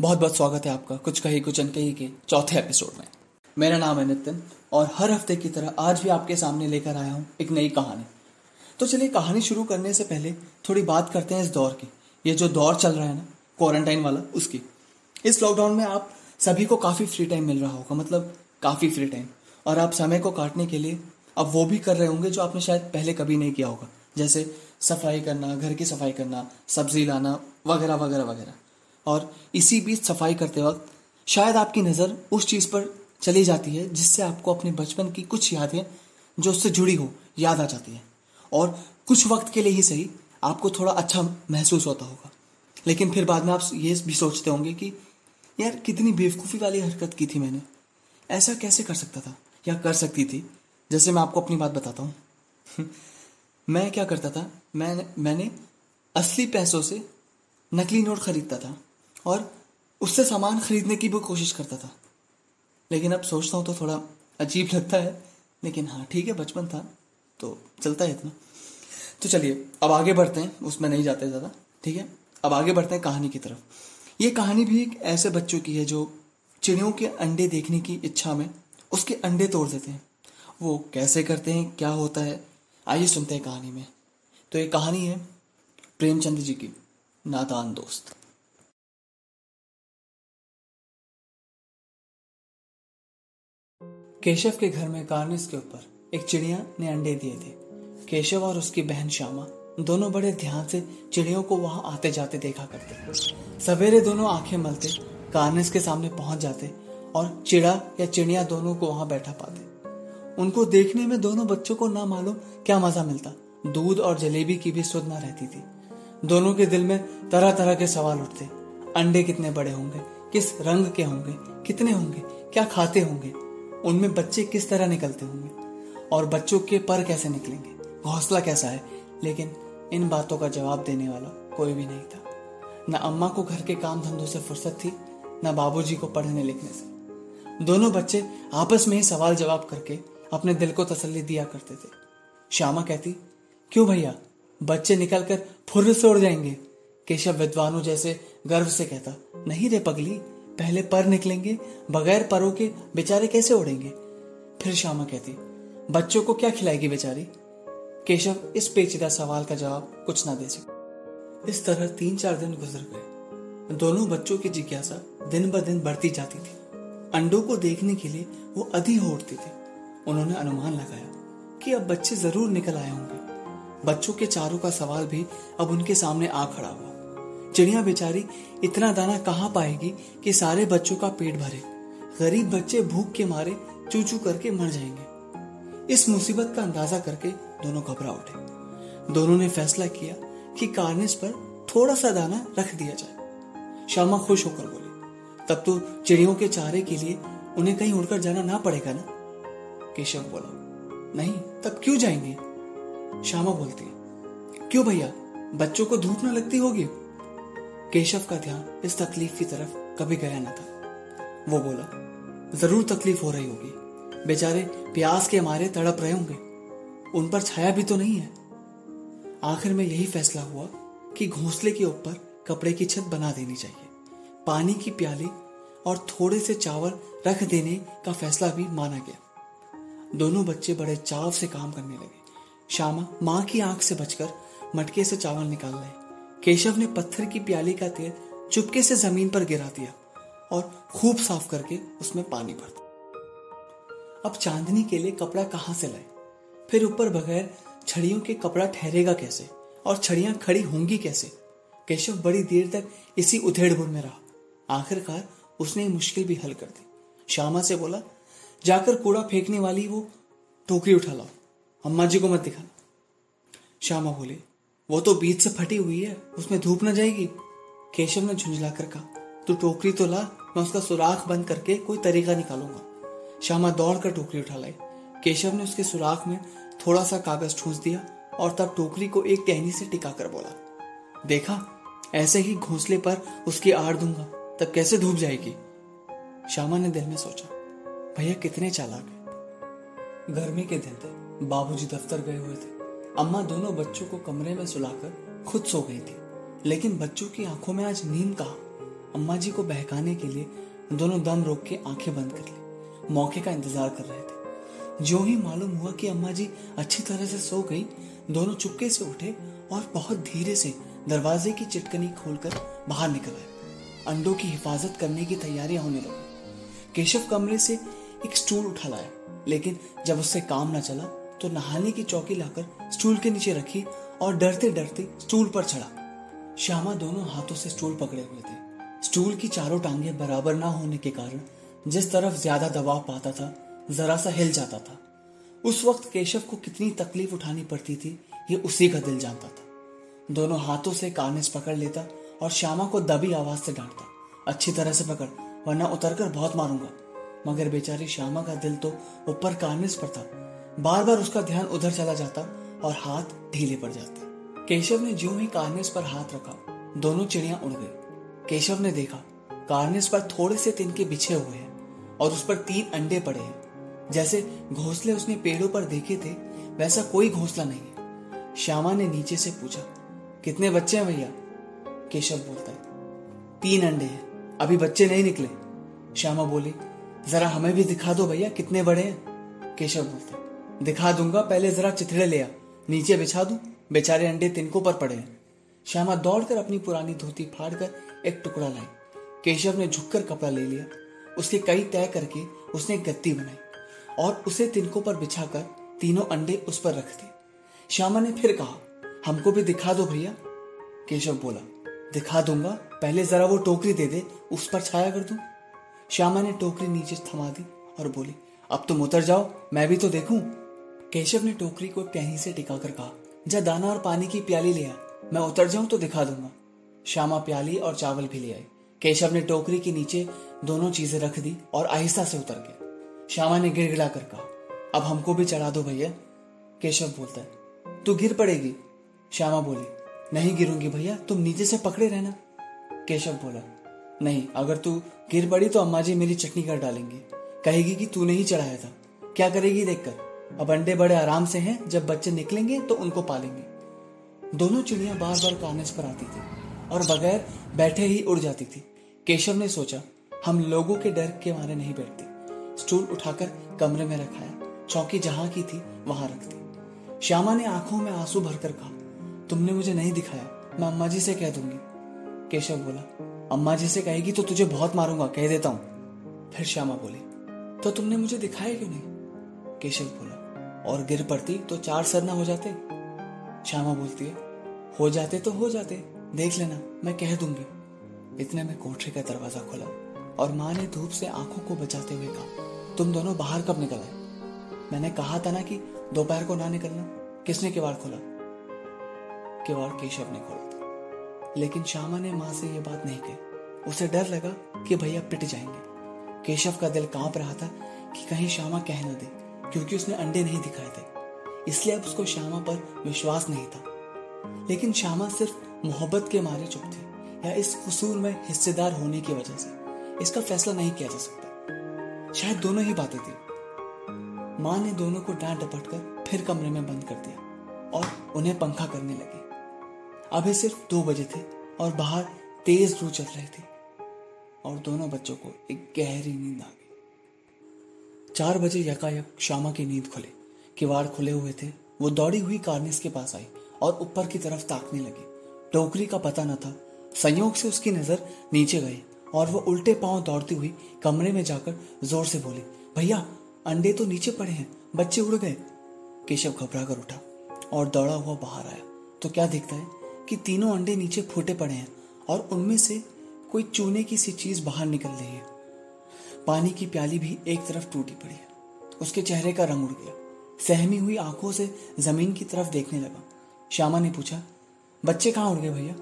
बहुत बहुत स्वागत है आपका कुछ कही, कुछ अनकही के चौथे एपिसोड में। मेरा नाम है नितिन और हर हफ़्ते की तरह आज भी आपके सामने लेकर आया हूँ एक नई कहानी। तो चलिए कहानी शुरू करने से पहले थोड़ी बात करते हैं इस दौर की। ये जो दौर चल रहा है ना क्वारंटाइन वाला, उसकी। इस लॉकडाउन में आप सभी को काफ़ी फ्री टाइम मिल रहा होगा मतलब काफ़ी फ्री टाइम और आप समय को काटने के लिए अब वो भी कर रहे होंगे जो आपने शायद पहले कभी नहीं किया होगा। जैसे सफ़ाई करना, घर की सफ़ाई करना, सब्ज़ी लाना, वगैरह वगैरह वगैरह। और इसी बीच सफ़ाई करते वक्त शायद आपकी नज़र उस चीज़ पर चली जाती है जिससे आपको अपने बचपन की कुछ यादें जो उससे जुड़ी हो, याद आ जाती है। और कुछ वक्त के लिए ही सही, आपको थोड़ा अच्छा महसूस होता होगा। लेकिन फिर बाद में आप ये भी सोचते होंगे कि यार, कितनी बेवकूफ़ी वाली हरकत की थी मैंने। ऐसा कैसे कर सकता था? या कर सकती थी? जैसे मैं आपको अपनी बात बताता हूँ। मैं क्या करता था? मैं मैंने असली पैसों से नकली नोट खरीदता था। और उससे सामान खरीदने की भी कोशिश करता था। लेकिन अब सोचता हूँ तो थोड़ा अजीब लगता है। लेकिन हाँ ठीक है, बचपन था तो चलता है इतना। तो चलिए, अब आगे बढ़ते हैं, उसमें नहीं जाते ज़्यादा, ठीक है? अब आगे बढ़ते हैं कहानी की तरफ़। ये कहानी भी एक ऐसे बच्चों की है जो चिड़ियों के अंडे देखने की इच्छा में उसके अंडे तोड़ देते हैं। वो कैसे करते हैं, क्या होता है, आइए सुनते हैं कहानी में। तो ये कहानी है प्रेमचंद जी की, नादान दोस्त। केशव के घर में कार्निस के ऊपर एक चिड़िया ने अंडे दिए थे। केशव और उसकी बहन श्यामा दोनों बड़े ध्यान से चिड़ियों को वहाँ आते जाते देखा करते सवेरे दोनों आँखें मलते कार्निस के सामने पहुँच जाते और चिड़ा या चिड़िया दोनों को वहाँ बैठा पाते। उनको देखने में दोनों बच्चों को ना मालूम क्या मज़ा मिलता। दूध और जलेबी की भी सुध ना रहती थी। दोनों के दिल में तरह तरह के सवाल उठते। अंडे कितने बड़े होंगे, किस रंग के होंगे, कितने होंगे, क्या खाते होंगे? उनमें बच्चे किस तरह निकलते होंगे? और बच्चों के पर कैसे निकलेंगे? हौसला कैसा है? लेकिन इन बातों का जवाब देने वाला कोई भी नहीं था। न अम्मा को घर के काम धंधों से फुर्सत थी, न बाबूजी को पढ़ने लिखने से। दोनों बच्चे आपस में ही सवाल जवाब करके अपने दिल को तसल्ली दिया करते थे। श्यामा कहती, क्यों भैया? बच्चे निकलकर फुर्र से उड़ जाएँगे। केशव विद्वानों जैसे गर्व से कहता, नहीं रे पगली पहले पर निकलेंगे, बगैर परों के बेचारे कैसे उड़ेंगे? फिर श्यामा कहती, बच्चों को क्या खिलाएगी बेचारी? केशव इस पेचीदा सवाल का जवाब कुछ ना दे सके। इस तरह तीन चार दिन गुजर गए। दोनों बच्चों की जिज्ञासा दिन ब दिन बढ़ती जाती थी। अंडों को देखने के लिए वो अधि हो उठती थी। उन्होंने अनुमान लगाया कि अब बच्चे ज़रूर निकल आए होंगे। बच्चों के चारों का सवाल भी अब उनके सामने आ खड़ा हुआ। चिड़िया बेचारी इतना दाना कहाँ पाएगी कि सारे बच्चों का पेट भरे? गरीब बच्चे भूख के मारे चू चू करके मर जाएँगे। इस मुसीबत का अंदाज़ा करके दोनों घबरा उठे। दोनों ने फैसला किया कि कार्निस पर थोड़ा सा दाना रख दिया जाए। श्यामा खुश होकर बोली, तब तो चिड़ियों के चारे के लिए उन्हें कहीं उड़कर जाना ना पड़ेगा ना? केशव बोला, नहीं, तब क्यों जाएँगे? श्यामा बोलती, क्यों भैया? बच्चों को धूप ना लगती होगी? केशव का ध्यान इस तकलीफ़ की तरफ़ कभी गया न था। वो बोला, ज़रूर तकलीफ़ हो रही होगी। बेचारे प्यास के मारे तड़प रहे होंगे। उन पर छाया भी तो नहीं है। आखिर में यही फैसला हुआ कि घोंसले के ऊपर कपड़े की छत बना देनी चाहिए। पानी की प्याली और थोड़े से चावल रख देने का फैसला भी माना गया। दोनों बच्चे बड़े चाव से काम करने लगे। श्यामा माँ की आँख से बचकर मटके से चावल निकाल रहे। केशव ने पत्थर की प्याली का तेल चुपके से ज़मीन पर गिरा दिया और खूब साफ़ करके उसमें पानी भर दिया। अब चांदनी के लिए कपड़ा कहाँ से लाए? फिर ऊपर बगैर छड़ियों के कपड़ा ठहरेगा कैसे? और छड़ियाँ खड़ी होंगी कैसे? केशव बड़ी देर तक इसी उधेड़बुड़ में रहा। आखिरकार उसने मुश्किल भी हल कर दी। श्यामा से बोला, जाकर कूड़ा फेंकने वाली वो टोकरी उठा लाओ। अम्मा जी को मत दिखाना। श्यामा बोली वो तो बीच से फटी हुई है, उसमें धूप न जाएगी। केशव ने झुंझला कर कहा, तू टोकरी तो ला, मैं उसका सुराख बंद करके कोई तरीका निकालूँगा। श्यामा दौड़कर टोकरी उठा लाई। केशव ने उसके सुराख में थोड़ा सा कागज़ ठूस दिया और तब टोकरी को एक टहनी से टिका कर बोला, देखा, ऐसे ही घोंसले पर उसकी आड़ दूँगा, तब कैसे धूप जाएगी? श्यामा ने दिल में सोचा, भैया, कितने चालाक है। गर्मी के दिन थे, बाबूजी दफ्तर गए हुए थे। अम्मा दोनों बच्चों को कमरे में सुलाकर खुद सो गई थी। लेकिन बच्चों की आँखों में आज नींद कहा? अम्मा जी को बहकाने के लिए दोनों दम रोक के आँखें बंद कर ली। मौके का इंतज़ार कर रहे थे। जो ही मालूम हुआ कि अम्मा जी अच्छी तरह से सो गई, दोनों चुपके से उठे और बहुत धीरे से दरवाजे की चिटकनी खोलकर बाहर निकल आए। अंडों की हिफाजत करने की तैयारियाँ होने लगी। केशव कमरे से एक स्टूल उठा लाया, लेकिन जब उससे काम न चला तो नहाने की चौकी लाकर स्टूल के नीचे रखी और डरते डरते स्टूल पर चढ़ा। श्यामा दोनों हाथों से स्टूल पकड़े हुए थे। स्टूल की चारों टांगे बराबर ना होने के कारण जिस तरफ़ ज़्यादा दबाव पाता था, जरा सा हिल जाता था। उस वक्त केशव को कितनी तकलीफ़ उठानी पड़ती थी, ये उसी का दिल जानता था। दोनों हाथों से कार्निस पकड़ लेता और श्यामा को दबी आवाज़ से डांटता, अच्छी तरह से पकड़, वरना उतरकर बहुत मारूँगा। मगर बेचारी श्यामा का दिल तो ऊपर कार्निस पर था। बार बार उसका ध्यान उधर चला जाता और हाथ ढीले पड़ जाते। केशव ने जो ही कार्नेस पर हाथ रखा, दोनों चिड़िया उड़ गई। केशव ने देखा कार्नेस पर थोड़े से तिनके बिछे हुए हैं और उस पर तीन अंडे पड़े हैं। जैसे घोंसले उसने पेड़ों पर देखे थे, वैसा कोई घोंसला नहीं है। श्यामा ने नीचे से पूछा, कितने बच्चे हैं भैया? केशव बोलता है, तीन अंडे हैं, अभी बच्चे नहीं निकले। श्यामा बोली, जरा हमें भी दिखा दो भैया, कितने बड़े हैं? केशव बोलता है दिखा दूँगा, पहले जरा चिथड़े ले आ। नीचे बिछा दू। बेचारे अंडे तिनकों पर पड़े हैं। श्यामा दौड़कर अपनी पुरानी धोती फाड़कर एक टुकड़ा लाई केशव ने झुककर कपड़ा ले लिया। उसके कई तय करके उसने गत्ती बनाई और उसे तिनकों पर बिछाकर तीनों अंडे उस पर रख दिए। श्यामा ने फिर कहा, हमको भी दिखा दो भैया। केशव बोला, दिखा दूँगा। पहले जरा वो टोकरी दे दे, उस पर छाया कर दू। श्यामा ने टोकरी नीचे थमा दी और बोली, अब तुम उतर जाओ, मैं भी तो देखूँ। केशव ने टोकरी को टहनी से टिकाकर कहा, जा दाना और पानी की प्याली ले आ, मैं उतर जाऊँ तो दिखा दूँगा। श्यामा प्याली और चावल भी ले आई। केशव ने टोकरी के नीचे दोनों चीज़ें रख दी और आहिस्ता से उतर गया। श्यामा ने गिड़गिड़ा कर कहा, अब हमको भी चढ़ा दो भैया। केशव बोलता है, तू गिर पड़ेगी। श्यामा बोली, नहीं गिरूँगी भैया, तुम नीचे से पकड़े रहना। केशव बोला, नहीं, अगर तू गिर पड़ी तो अम्मा जी मेरी चटनी कर डालेंगी। कहेगी कि तूने ही चढ़ाया था। क्या करेगी देखकर? अब अंडे बड़े आराम से हैं। जब बच्चे निकलेंगे तो उनको पालेंगे। दोनों चिड़िया बार बार कानस पर आती थी और बगैर बैठे ही उड़ जाती थी। केशव ने सोचा, हम लोगों के डर के मारे नहीं बैठते। स्टूल उठाकर कमरे में रखाया। चौकी जहाँ की थी, वहाँ रख दी। श्यामा ने आँखों में आँसू भरकर कहा, तुमने मुझे नहीं दिखाया। मैं अम्मा जी से कह दूँगी। केशव बोला, अम्मा जी से कहेगी तो तुझे बहुत मारूँगा, कह देता हूँ। फिर श्यामा बोली तो तुमने मुझे दिखाया क्यों नहीं? केशव बोला और गिर पड़ती तो चार सर सरना हो जाते। श्यामा बोलती है, हो जाते तो हो जाते, देख लेना, मैं कह दूँगी। इतने में कोठरी का दरवाज़ा खोला और माँ ने धूप से आँखों को बचाते हुए कहा, तुम दोनों बाहर कब निकल आए? मैंने कहा था ना कि दोपहर को ना निकलना, किसने किवाड़ खोला? किवाड़ केशव ने खोला था। लेकिन श्यामा ने माँ से यह बात नहीं कही। उसे डर लगा कि भैया पिट जाएँगे। केशव का दिल काँप रहा था कि कहीं श्यामा कह न दे। क्योंकि उसने अंडे नहीं दिखाए थे। इसलिए अब उसको श्यामा पर विश्वास नहीं था। लेकिन श्यामा सिर्फ़ मोहब्बत के मारे चुप थी, या इस कसूर में हिस्सेदार होने की वजह से। इसका फैसला नहीं किया जा सकता। शायद दोनों ही बातें थी। माँ ने दोनों को डांट डपट कर फिर कमरे में बंद कर दिया, और उन्हें पंखा करने लगे। अभी सिर्फ़ दो बजे थे, और बाहर तेज लू चल रही थी, और दोनों बच्चों को एक गहरी नींद आ गई। चार बजे यकायक श्यामा की नींद खुली। किवाड़ खुले हुए थे। वो दौड़ी हुई कार्निस के पास आई और ऊपर की तरफ़ ताकने लगी। टोकरी का पता न था। संयोग से उसकी नज़र नीचे गई और वो उल्टे पाँव दौड़ती हुई कमरे में जाकर ज़ोर से बोली, भैया, अंडे तो नीचे पड़े हैं। बच्चे उड़ गए। केशव घबरा कर उठा और दौड़ा हुआ बाहर आया। तो क्या दिखता है कि तीनों अंडे नीचे फूटे पड़े हैं और उनमें से कोई चूने की सी चीज़ बाहर निकल रही है। पानी की प्याली भी एक तरफ़ टूटी पड़ी है। उसके चेहरे का रंग उड़ गया। सहमी हुई आँखों से ज़मीन की तरफ़ देखने लगा। श्यामा ने पूछा, बच्चे कहाँ उड़ गए भैया?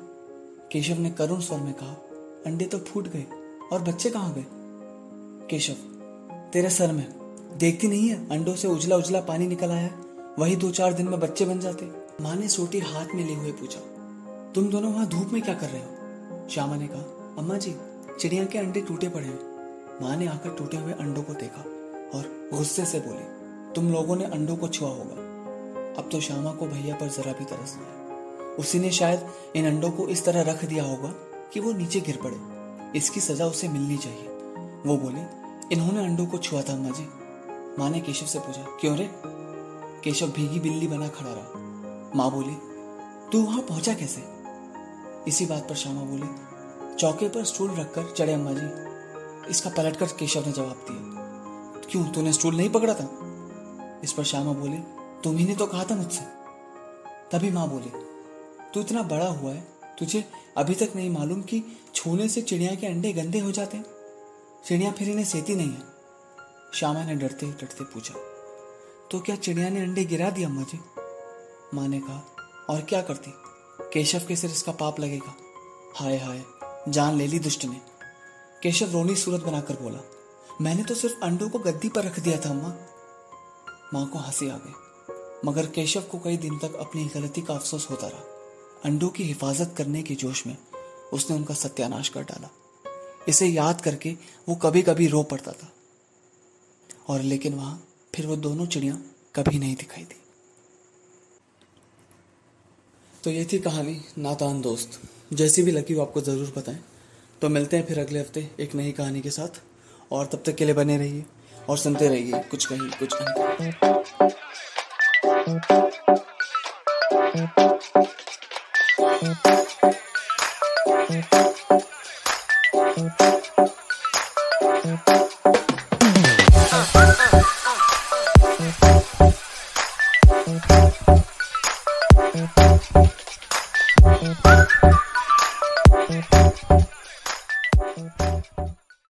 केशव ने करुण स्वर में कहा, अंडे तो फूट गए, और बच्चे कहाँ गए? केशव, तेरे सर में, देखती नहीं है? अंडों से उजला उजला पानी निकल आया वही दो चार दिन में बच्चे बन जाते। माँ ने सोटी हाथ में लिए हुए पूछा, तुम दोनों वहाँ धूप में क्या कर रहे हो? श्यामा ने कहा, अम्मा जी, चिड़िया के अंडे टूटे पड़े हैं। माँ ने आकर टूटे हुए अंडों को देखा और गुस्से से बोली, तुम लोगों ने अंडों को छुआ होगा। अब तो श्यामा को भैया पर जरा भी तरस नहीं उसी ने शायद इन अंडों को इस तरह रख दिया होगा कि वो नीचे गिर पड़े। इसकी सजा उसे मिलनी चाहिए। वो बोली, इन्होंने अंडों को छुआ था, अम्मा जी। माँ ने केशव से पूछा, क्यों रे? केशव भीगी बिल्ली बना खड़ा रहा। माँ बोली, तू वहाँ पहुँचा कैसे? इसी बात पर श्यामा बोली, चौके पर स्टूल रखकर चढ़े, अम्मा जी। इसका पलटकर केशव ने जवाब दिया, क्यों? तूने स्टूल नहीं पकड़ा था? इस पर श्यामा बोली, तुम ही ने तो कहा था मुझसे। तभी माँ बोली, तू इतना बड़ा हुआ है, तुझे अभी तक नहीं मालूम कि छूने से चिड़िया के अंडे गंदे हो जाते हैं। चिड़िया फिर इन्हें सेती नहीं है। श्यामा ने डरते डरते पूछा तो क्या चिड़िया ने अंडे गिरा दिया जी? माँ ने कहा, और क्या करती? केशव के सिर इसका पाप लगेगा। हाय हाय, जान ले ली दुष्ट ने। केशव रोनी सूरत बनाकर बोला, मैंने तो सिर्फ़ अंडों को गद्दी पर रख दिया था, अम्मा। माँ को हँसी आ गई, मगर केशव को कई दिन तक अपनी गलती का अफसोस होता रहा। अंडों की हिफाजत करने के जोश में उसने उनका सत्यानाश कर डाला। इसे याद करके वो कभी कभी रो पड़ता था। और लेकिन वहाँ फिर वो दोनों चिड़िया कभी नहीं दिखाई दी। तो ये थी कहानी, नातान दोस्त। जैसी भी लगी वो आपको ज़रूर बताएँ। तो मिलते हैं फिर अगले हफ़्ते एक नई कहानी के साथ और तब तक के लिए बने रहिए और सुनते रहिए कुछ कहीं, कुछ you.